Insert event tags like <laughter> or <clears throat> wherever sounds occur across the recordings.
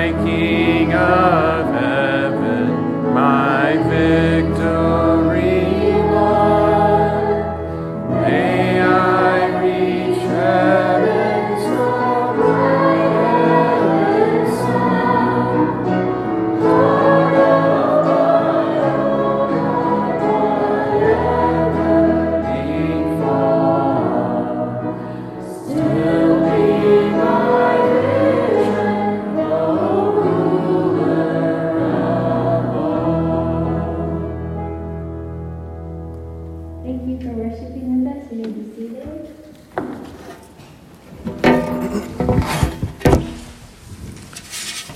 my King of heaven,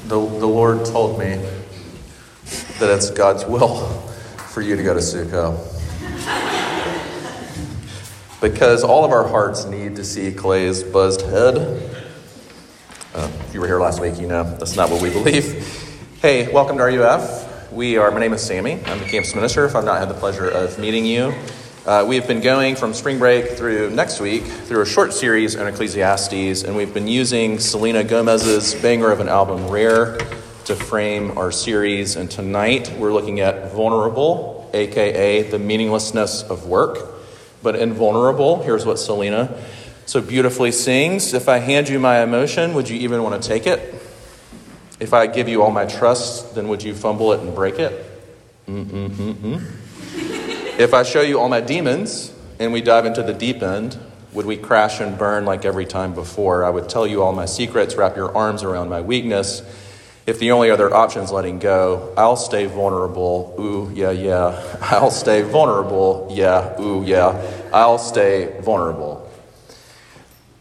The, the Lord told me that it's God's will for you to go to Sukkot. because all of our hearts need to see Clay's buzzed head. Uh, if you were here last week, you know that's not what we believe. Hey, welcome to RUF. We are, my name is Sammy. I'm the campus minister, if I've not had the pleasure of meeting you. Uh, we have been going from spring break through next week through a short series on Ecclesiastes, and we've been using Selena Gomez's banger of an album, Rare, to frame our series. And tonight we're looking at Vulnerable, aka the meaninglessness of work. But in Vulnerable, here's what Selena so beautifully sings If I hand you my emotion, would you even want to take it? If I give you all my trust, then would you fumble it and break it? Mm-mm-mm-mm. If I show you all my demons and we dive into the deep end, would we crash and burn like every time before? I would tell you all my secrets, wrap your arms around my weakness. If the only other option's letting go, I'll stay vulnerable. Ooh, yeah, yeah. <laughs> I'll stay vulnerable. Yeah, ooh, yeah. I'll stay vulnerable.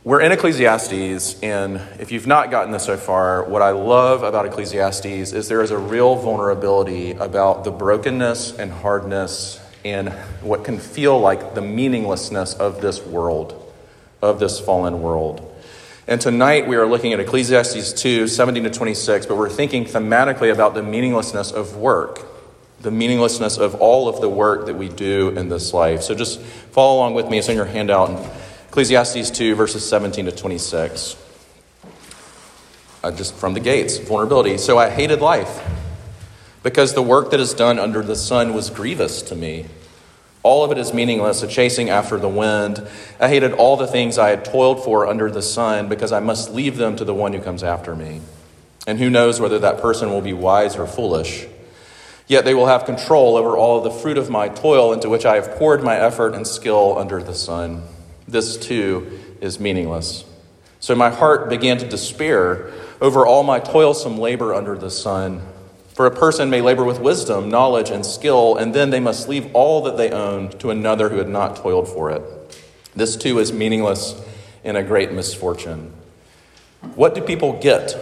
We're in Ecclesiastes, and if you've not gotten this so far, what I love about Ecclesiastes is there is a real vulnerability about the brokenness and hardness and what can feel like the meaninglessness of this world, of this fallen world. And tonight we are looking at Ecclesiastes 2 17 to 26, but we're thinking thematically about the meaninglessness of work, the meaninglessness of all of the work that we do in this life. So just follow along with me. It's in your handout in Ecclesiastes 2, verses 17 to 26. Uh, just from the gates, vulnerability. So I hated life because the work that is done under the sun was grievous to me. All of it is meaningless, a chasing after the wind. I hated all the things I had toiled for under the sun because I must leave them to the one who comes after me. And who knows whether that person will be wise or foolish. Yet they will have control over all the fruit of my toil into which I have poured my effort and skill under the sun. This too is meaningless. So my heart began to despair over all my toilsome labor under the sun. For a person may labor with wisdom, knowledge, and skill, and then they must leave all that they owned to another who had not toiled for it. This too is meaningless and a great misfortune. What do people get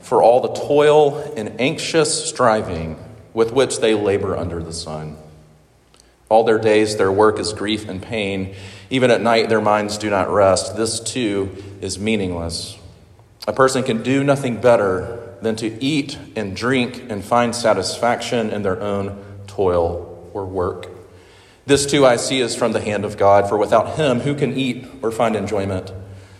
for all the toil and anxious striving with which they labor under the sun? All their days, their work is grief and pain. Even at night, their minds do not rest. This too is meaningless. A person can do nothing better than to eat and drink and find satisfaction in their own toil or work. This too I see is from the hand of God, for without him, who can eat or find enjoyment?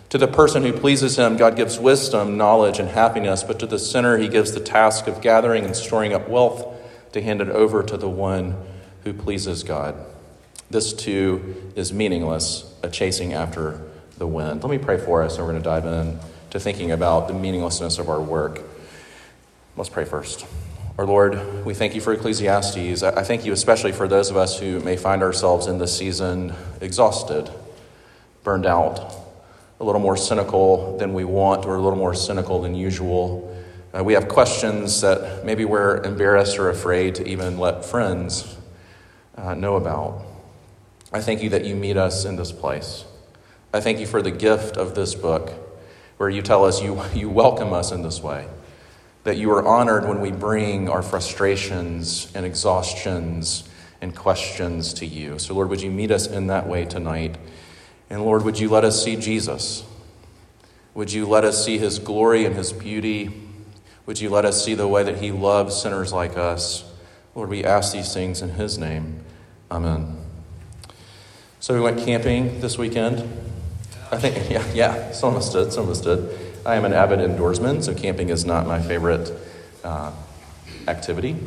To the person who pleases him, God gives wisdom, knowledge, and happiness, but to the sinner, he gives the task of gathering and storing up wealth to hand it over to the one who pleases God. This too is meaningless, a chasing after the wind. Let me pray for us, and we're going to dive in to thinking about the meaninglessness of our work. Let's pray first. Our Lord, we thank you for Ecclesiastes. I thank you especially for those of us who may find ourselves in this season exhausted, burned out, a little more cynical than we want, or a little more cynical than usual. Uh, we have questions that maybe we're embarrassed or afraid to even let friends uh, know about. I thank you that you meet us in this place. I thank you for the gift of this book where you tell us you, you welcome us in this way, that you are honored when we bring our frustrations and exhaustions and questions to you. So, Lord, would you meet us in that way tonight? And Lord, would you let us see Jesus? Would you let us see his glory and his beauty? Would you let us see the way that he loves sinners like us? Lord, we ask these things in his name. Amen. So we went camping this weekend. I think, <laughs> yeah, yeah, some of us did, some of us did. I am an avid indoorsman, so camping is not my favorite uh, activity.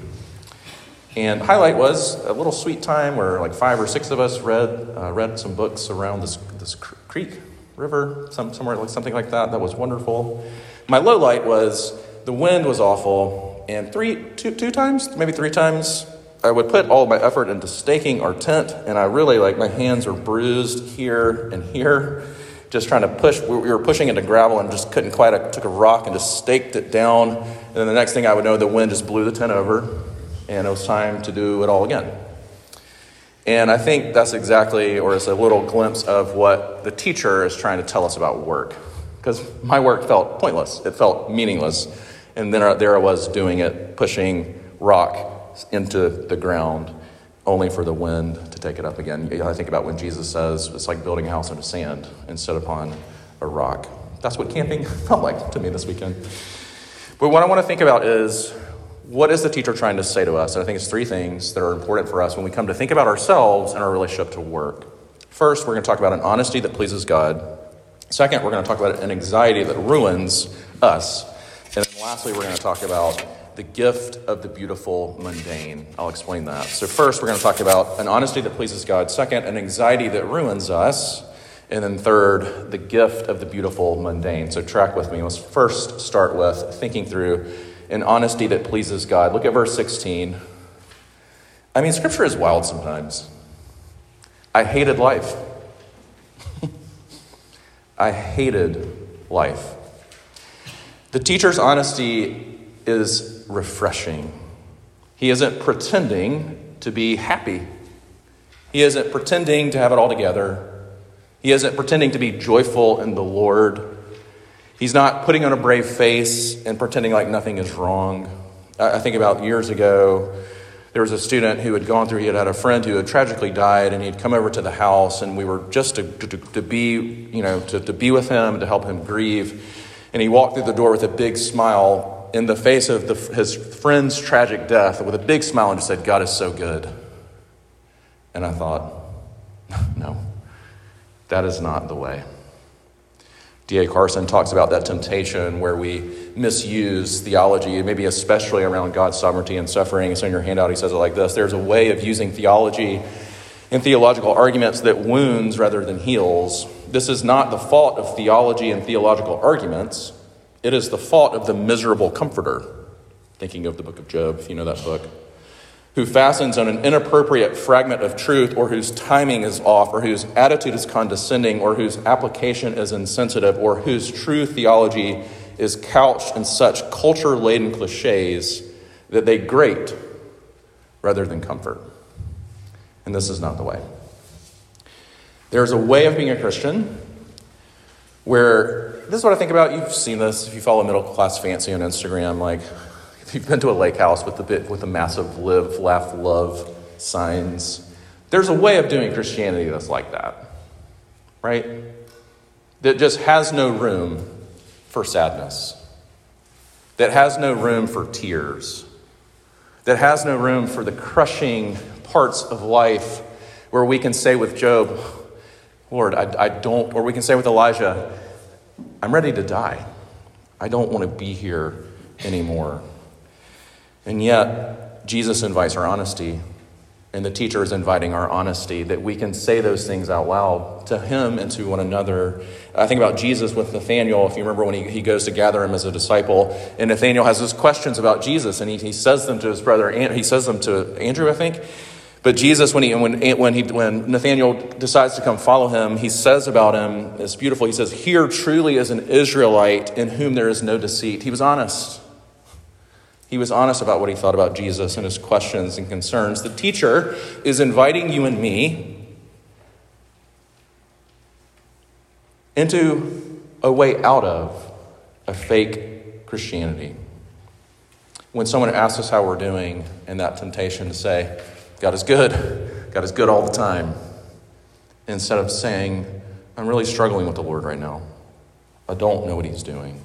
And highlight was a little sweet time where like five or six of us read uh, read some books around this this cr- creek, river, some, somewhere like something like that. That was wonderful. My low light was the wind was awful, and three two two times, maybe three times, I would put all my effort into staking our tent, and I really like my hands were bruised here and here, just trying to push. We were pushing into gravel and just couldn't quite. I took a rock and just staked it down, and then the next thing I would know, the wind just blew the tent over, and it was time to do it all again. And I think that's exactly, or it's a little glimpse of what the teacher is trying to tell us about work. Because my work felt pointless, it felt meaningless. And then there I was doing it, pushing rock into the ground, only for the wind to take it up again. I think about when Jesus says it's like building a house into sand instead upon a rock. That's what camping <laughs> felt like to me this weekend. But what I want to think about is what is the teacher trying to say to us? And I think it's three things that are important for us when we come to think about ourselves and our relationship to work. First, we're going to talk about an honesty that pleases God. Second, we're going to talk about an anxiety that ruins us. And then lastly, we're going to talk about the gift of the beautiful mundane. I'll explain that. So, first, we're going to talk about an honesty that pleases God. Second, an anxiety that ruins us. And then, third, the gift of the beautiful mundane. So, track with me. Let's first start with thinking through an honesty that pleases God. Look at verse 16. I mean, scripture is wild sometimes. I hated life. <laughs> I hated life. The teacher's honesty is refreshing. He isn't pretending to be happy, he isn't pretending to have it all together. He isn't pretending to be joyful in the Lord. He's not putting on a brave face and pretending like nothing is wrong. I think about years ago, there was a student who had gone through, he had had a friend who had tragically died, and he'd come over to the house, and we were just to, to, to be, you know, to, to be with him, to help him grieve. And he walked through the door with a big smile in the face of the, his friend's tragic death, with a big smile, and just said, God is so good. And I thought, <laughs> no, that is not the way. D.A. Carson talks about that temptation where we misuse theology, maybe especially around God's sovereignty and suffering. It's in your handout. He says it like this There's a way of using theology and theological arguments that wounds rather than heals. This is not the fault of theology and theological arguments, it is the fault of the miserable comforter. Thinking of the book of Job, if you know that book who fastens on an inappropriate fragment of truth, or whose timing is off, or whose attitude is condescending, or whose application is insensitive, or whose true theology is couched in such culture laden cliches that they grate rather than comfort. And this is not the way. There's a way of being a Christian where this is what I think about. You've seen this if you follow middle class fancy on Instagram, like if you've been to a lake house with the bit with the massive live, laugh, love signs, there's a way of doing Christianity that's like that, right? That just has no room for sadness, that has no room for tears, that has no room for the crushing parts of life where we can say with Job, Lord, I, I don't, or we can say with Elijah, I'm ready to die. I don't want to be here anymore. And yet, Jesus invites our honesty, and the teacher is inviting our honesty that we can say those things out loud to him and to one another. I think about Jesus with Nathaniel, if you remember when he, he goes to gather him as a disciple, and Nathaniel has those questions about Jesus, and he, he says them to his brother, he says them to Andrew, I think. But Jesus, when, he, when, when, he, when Nathaniel decides to come follow him, he says about him, it's beautiful. He says, Here truly is an Israelite in whom there is no deceit. He was honest. He was honest about what he thought about Jesus and his questions and concerns. The teacher is inviting you and me into a way out of a fake Christianity. When someone asks us how we're doing, and that temptation to say, God is good, God is good all the time, instead of saying, I'm really struggling with the Lord right now. I don't know what He's doing.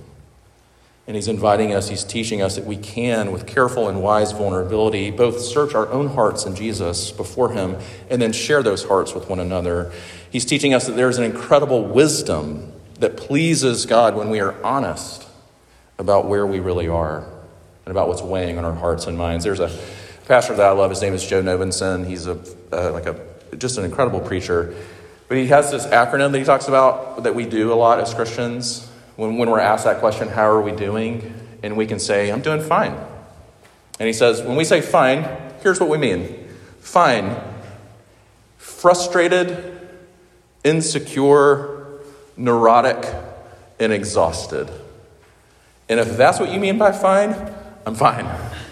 And he's inviting us, he's teaching us that we can, with careful and wise vulnerability, both search our own hearts in Jesus before him and then share those hearts with one another. He's teaching us that there's an incredible wisdom that pleases God when we are honest about where we really are and about what's weighing on our hearts and minds. There's a pastor that I love. His name is Joe Novenson. He's a uh, like a just an incredible preacher. But he has this acronym that he talks about that we do a lot as Christians. When, when we're asked that question, how are we doing? And we can say, I'm doing fine. And he says, when we say fine, here's what we mean fine, frustrated, insecure, neurotic, and exhausted. And if that's what you mean by fine, I'm fine. <laughs>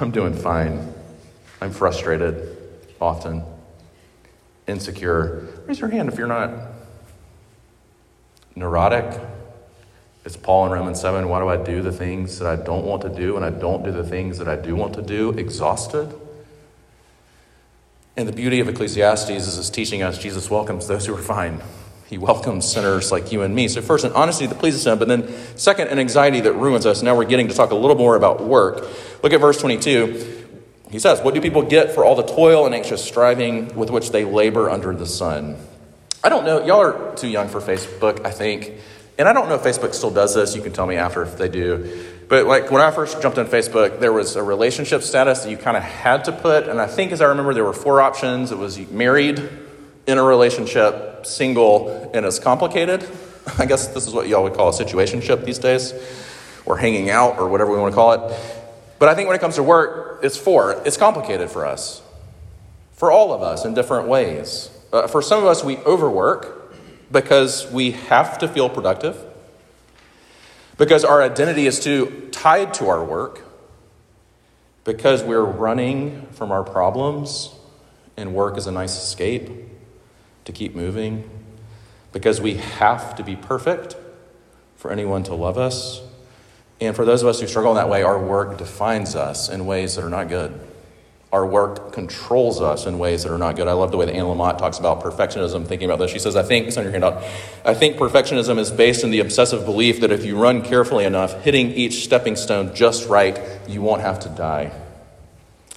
I'm doing fine. I'm frustrated often, insecure. Raise your hand if you're not. Neurotic. It's Paul in Romans 7. Why do I do the things that I don't want to do and I don't do the things that I do want to do? Exhausted. And the beauty of Ecclesiastes is it's teaching us Jesus welcomes those who are fine. He welcomes sinners like you and me. So, first, an honesty that pleases him, but then, second, an anxiety that ruins us. Now we're getting to talk a little more about work. Look at verse 22. He says, What do people get for all the toil and anxious striving with which they labor under the sun? I don't know. Y'all are too young for Facebook, I think. And I don't know if Facebook still does this. You can tell me after if they do. But like when I first jumped on Facebook, there was a relationship status that you kind of had to put. And I think, as I remember, there were four options. It was married, in a relationship, single, and it's complicated. <laughs> I guess this is what y'all would call a situationship these days, or hanging out, or whatever we want to call it. But I think when it comes to work, it's four. It's complicated for us, for all of us in different ways. Uh, for some of us, we overwork because we have to feel productive, because our identity is too tied to our work, because we're running from our problems, and work is a nice escape to keep moving, because we have to be perfect for anyone to love us. And for those of us who struggle in that way, our work defines us in ways that are not good. Our work controls us in ways that are not good. I love the way that Anne Lamott talks about perfectionism, thinking about this. She says, I think, it's on your handout, I think perfectionism is based in the obsessive belief that if you run carefully enough, hitting each stepping stone just right, you won't have to die.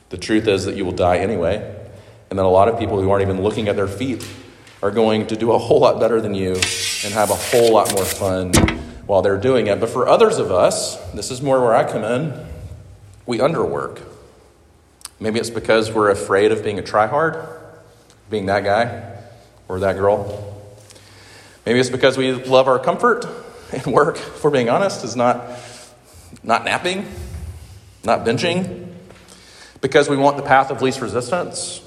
The truth is that you will die anyway, and that a lot of people who aren't even looking at their feet are going to do a whole lot better than you and have a whole lot more fun while they're doing it. But for others of us, this is more where I come in, we underwork. Maybe it's because we're afraid of being a tryhard, being that guy or that girl. Maybe it's because we love our comfort <laughs> and work, if we're being honest, is not, not napping, not binging, because we want the path of least resistance.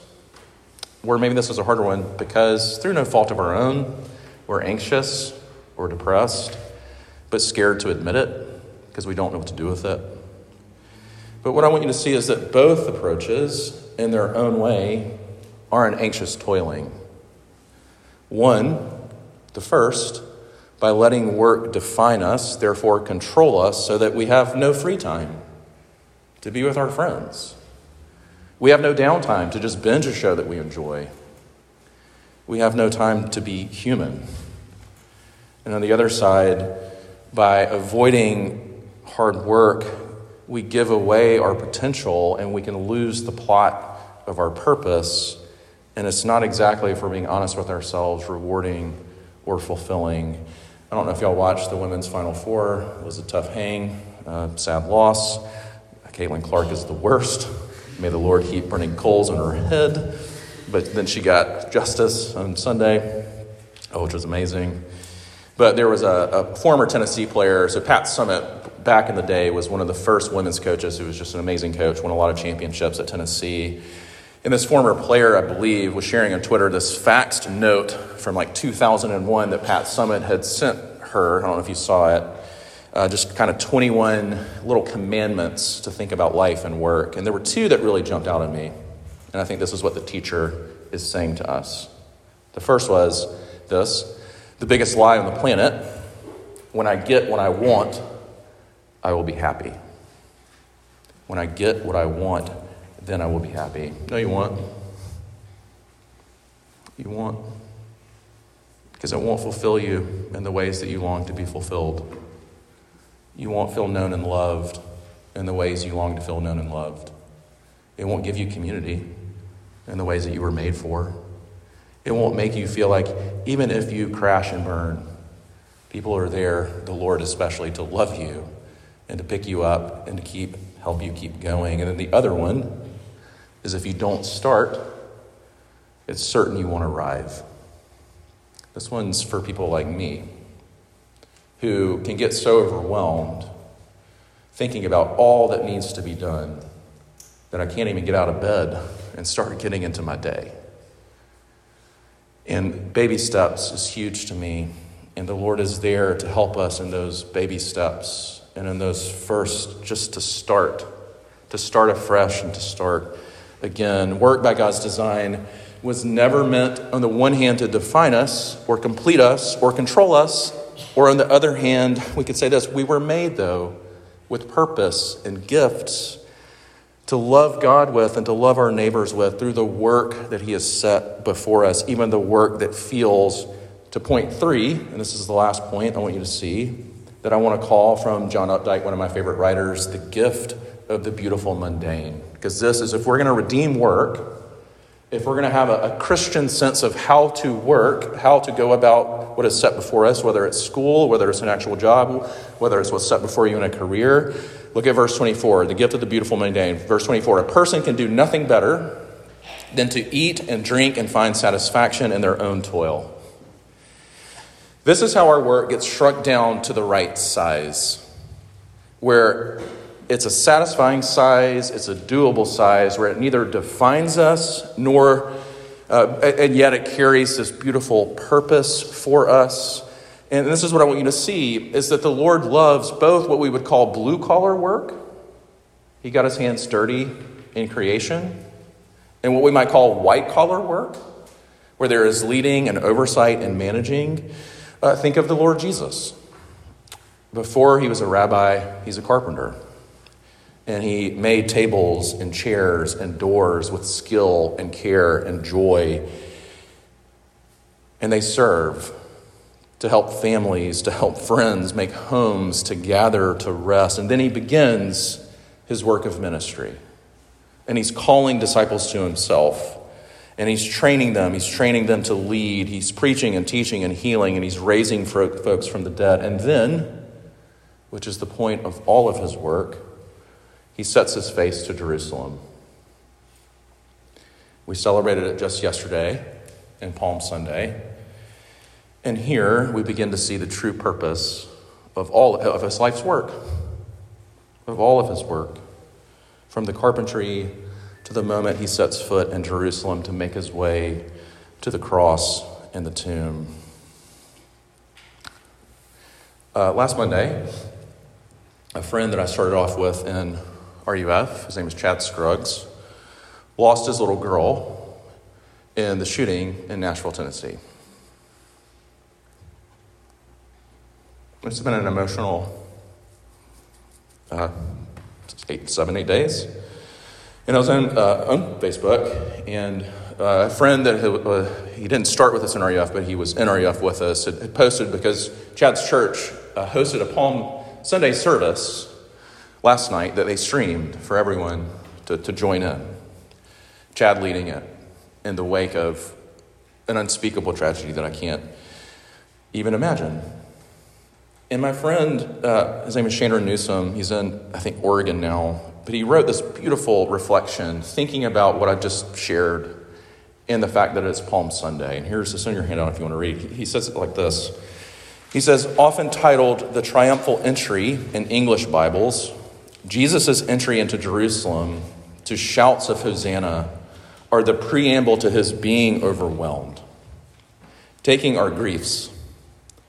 Or maybe this is a harder one because through no fault of our own, we're anxious or depressed, but scared to admit it because we don't know what to do with it. But what I want you to see is that both approaches, in their own way, are an anxious toiling. One, the first, by letting work define us, therefore control us, so that we have no free time to be with our friends. We have no downtime to just binge a show that we enjoy. We have no time to be human. And on the other side, by avoiding hard work, we give away our potential and we can lose the plot of our purpose. And it's not exactly, if we're being honest with ourselves, rewarding or fulfilling. I don't know if y'all watched the women's Final Four. It was a tough hang, uh, sad loss. Caitlin Clark is the worst. May the Lord heap burning coals on her head. But then she got justice on Sunday, which was amazing. But there was a, a former Tennessee player, so Pat Summitt, back in the day, was one of the first women's coaches who was just an amazing coach, won a lot of championships at Tennessee. And this former player, I believe, was sharing on Twitter this faxed note from like 2001 that Pat Summitt had sent her. I don't know if you saw it. Uh, just kind of 21 little commandments to think about life and work. And there were two that really jumped out at me. And I think this is what the teacher is saying to us. The first was this the biggest lie on the planet when I get what I want, I will be happy. When I get what I want, then I will be happy. No, you won't. You won't. Because it won't fulfill you in the ways that you long to be fulfilled. You won't feel known and loved in the ways you long to feel known and loved. It won't give you community in the ways that you were made for. It won't make you feel like, even if you crash and burn, People are there, the Lord especially, to love you and to pick you up and to keep help you keep going. And then the other one is if you don't start, it's certain you won't arrive. This one's for people like me who can get so overwhelmed thinking about all that needs to be done that I can't even get out of bed and start getting into my day. And baby steps is huge to me. And the Lord is there to help us in those baby steps and in those first, just to start, to start afresh and to start again. Work by God's design was never meant, on the one hand, to define us or complete us or control us, or on the other hand, we could say this we were made, though, with purpose and gifts to love God with and to love our neighbors with through the work that He has set before us, even the work that feels, to point three, and this is the last point I want you to see, that I want to call from John Updike, one of my favorite writers, the gift of the beautiful mundane. Because this is if we're going to redeem work, if we're going to have a, a, Christian sense of how to work, how to go about what is set before us, whether it's school, whether it's an actual job, whether it's what's set before you in a career, look at verse 24, the gift of the beautiful mundane. Verse 24 a person can do nothing better than to eat and drink and find satisfaction in their own toil. This is how our work gets shrunk down to the right size, where it's a satisfying size, it's a doable size where it neither defines us nor, uh, and yet it carries this beautiful purpose for us. And this is what I want you to see is that the Lord loves both what we would call blue collar work. He got his hands dirty in creation, and what we might call white collar work, where there is leading and oversight and managing. Uh, think of the Lord Jesus. Before he was a rabbi, he's a carpenter. And he made tables and chairs and doors with skill and care and joy. And they serve to help families, to help friends, make homes, to gather, to rest. And then he begins his work of ministry. And he's calling disciples to himself. And he's training them. He's training them to lead. He's preaching and teaching and healing. And he's raising folks from the dead. And then, which is the point of all of his work, he sets his face to Jerusalem. We celebrated it just yesterday in Palm Sunday. And here we begin to see the true purpose of all of his life's work, of all of his work, from the carpentry to the moment he sets foot in Jerusalem to make his way to the cross and the tomb. Uh, last Monday, a friend that I started off with in RUF, his name is Chad Scruggs, lost his little girl in the shooting in Nashville, Tennessee. It's been an emotional uh, eight, seven, eight days. And I was on, uh, on Facebook, and uh, a friend that had, uh, he didn't start with us in RUF, but he was in RUF with us, had, had posted because Chad's church uh, hosted a Palm Sunday service last night that they streamed for everyone to, to join in. Chad leading it in the wake of an unspeakable tragedy that I can't even imagine. And my friend, uh, his name is Shandron Newsom, he's in, I think, Oregon now, but he wrote this beautiful reflection thinking about what I just shared and the fact that it's Palm Sunday. And here's this in your handout if you want to read. He says it like this He says, often titled the triumphal entry in English Bibles, Jesus' entry into Jerusalem to shouts of Hosanna are the preamble to his being overwhelmed, taking our griefs,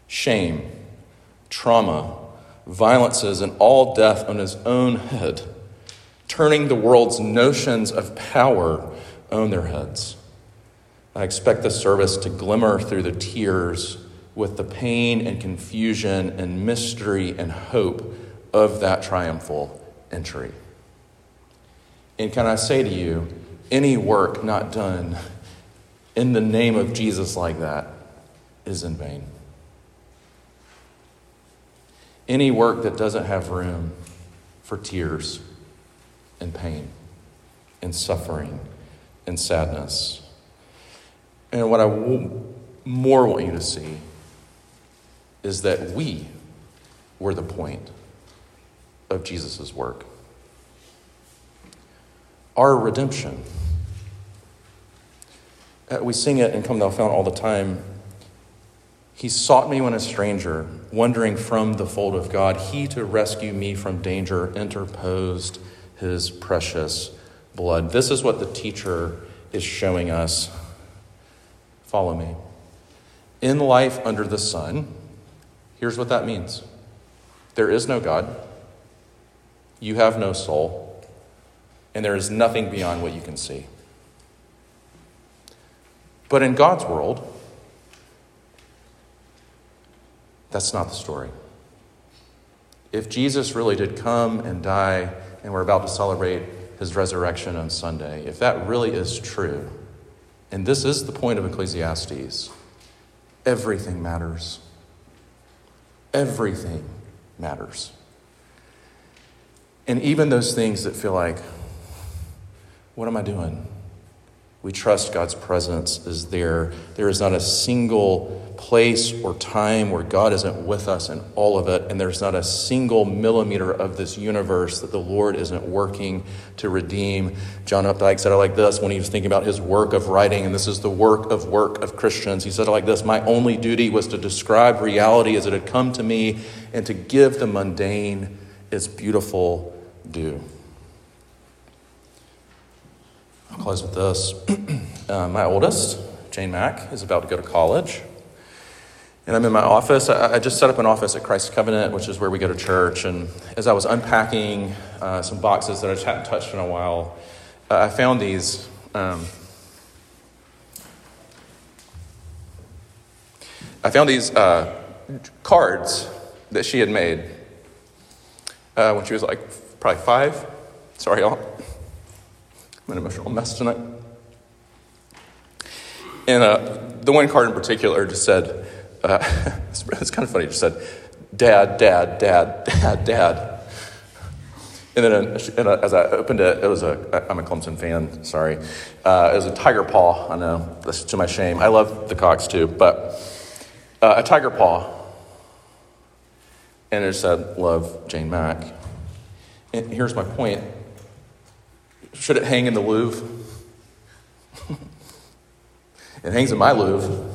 shame, trauma, violences, and all death on his own head, turning the world's notions of power on their heads. I expect the service to glimmer through the tears with the pain and confusion and mystery and hope of that triumphal entry. And can I say to you, any work not done in the name of Jesus like that is in vain. Any work that doesn't have room for tears and pain and suffering and sadness. And what I more want you to see is that we were the point of Jesus' work. Our redemption. Uh, we sing it in Come Thou Fount all the time. He sought me when a stranger, wandering from the fold of God. He to rescue me from danger interposed his precious blood. This is what the teacher is showing us. Follow me. In life under the sun, here's what that means there is no God, you have no soul, and there is nothing beyond what you can see. But in God's world, that's not the story. If Jesus really did come and die, and we're about to celebrate his resurrection on Sunday, if that really is true, and this is the point of Ecclesiastes, everything matters. Everything matters. And even those things that feel like, what am I doing? We trust God's presence is there. There is not a single place or time where God isn't with us in all of it, and there's not a single millimeter of this universe that the Lord isn't working to redeem. John Updike said it like this when he was thinking about his work of writing, and this is the work of work of Christians. He said it like this My only duty was to describe reality as it had come to me and to give the mundane its beautiful due. I'll close with this. <clears throat> uh, my oldest, Jane Mack, is about to go to college. And I'm in my office. I, I just set up an office at Christ Covenant, which is where we go to church. And as I was unpacking uh, some boxes that I just hadn't touched in a while, uh, I found these. Um, I found these uh, cards that she had made uh, when she was like probably five. Sorry, y'all. I'm an emotional mess tonight. And uh, the one card in particular just said, uh, <laughs> it's, it's kind of funny, it just said, Dad, Dad, Dad, Dad, Dad. And then uh, and uh, as I opened it, it was a, I'm a Clemson fan, sorry. Uh, it was a tiger paw, I know, that's to my shame. I love the Cox too, but uh, a tiger paw. And it said, Love, Jane Mack. And here's my point should it hang in the Louvre? <laughs> it hangs in my Louvre.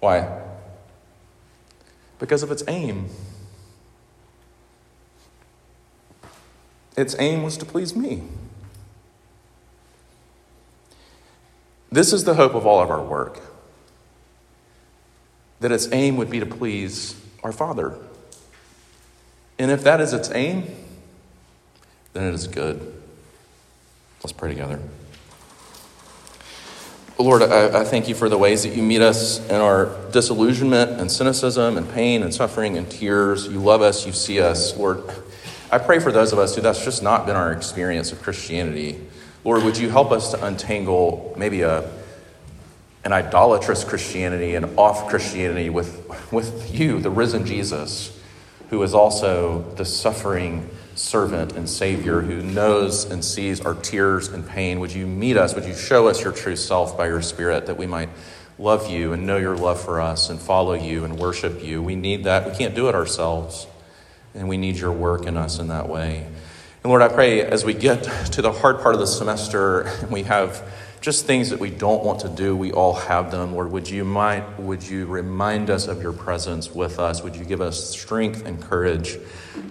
Why? Because of its aim. Its aim was to please me. This is the hope of all of our work that its aim would be to please our Father. And if that is its aim, then it is good. Let's pray together. Lord, I, I, thank you for the ways that you meet us in our disillusionment and cynicism and pain and suffering and tears. You love us, you see us. Lord, I pray for those of us who that's just not been our experience of Christianity. Lord, would you help us to untangle maybe a, an idolatrous Christianity and off Christianity with, with you, the risen Jesus, who is also the suffering servant and Savior who knows and sees our tears and pain. Would you meet us? Would you show us your true self by your Spirit that we might love you and know your love for us and follow you and worship you? We need that. We can't do it ourselves, and we need your work in us in that way. And Lord, I pray as we get to the hard part of the semester we have just things that we don't want to do, we all have them. Lord, would you, might, would you remind us of your presence with us? Would you give us strength and courage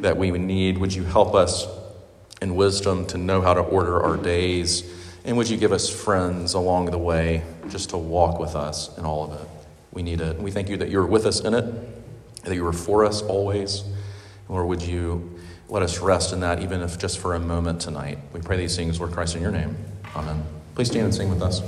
that we need? Would you help us in wisdom to know how to order our days? And would you give us friends along the way just to walk with us in all of it? We need it. We thank you that you're with us in it, that you are for us always. Lord, would you let us rest in that, even if just for a moment tonight? We pray these things, Lord Christ, in your name. Amen. Please stand and sing with us.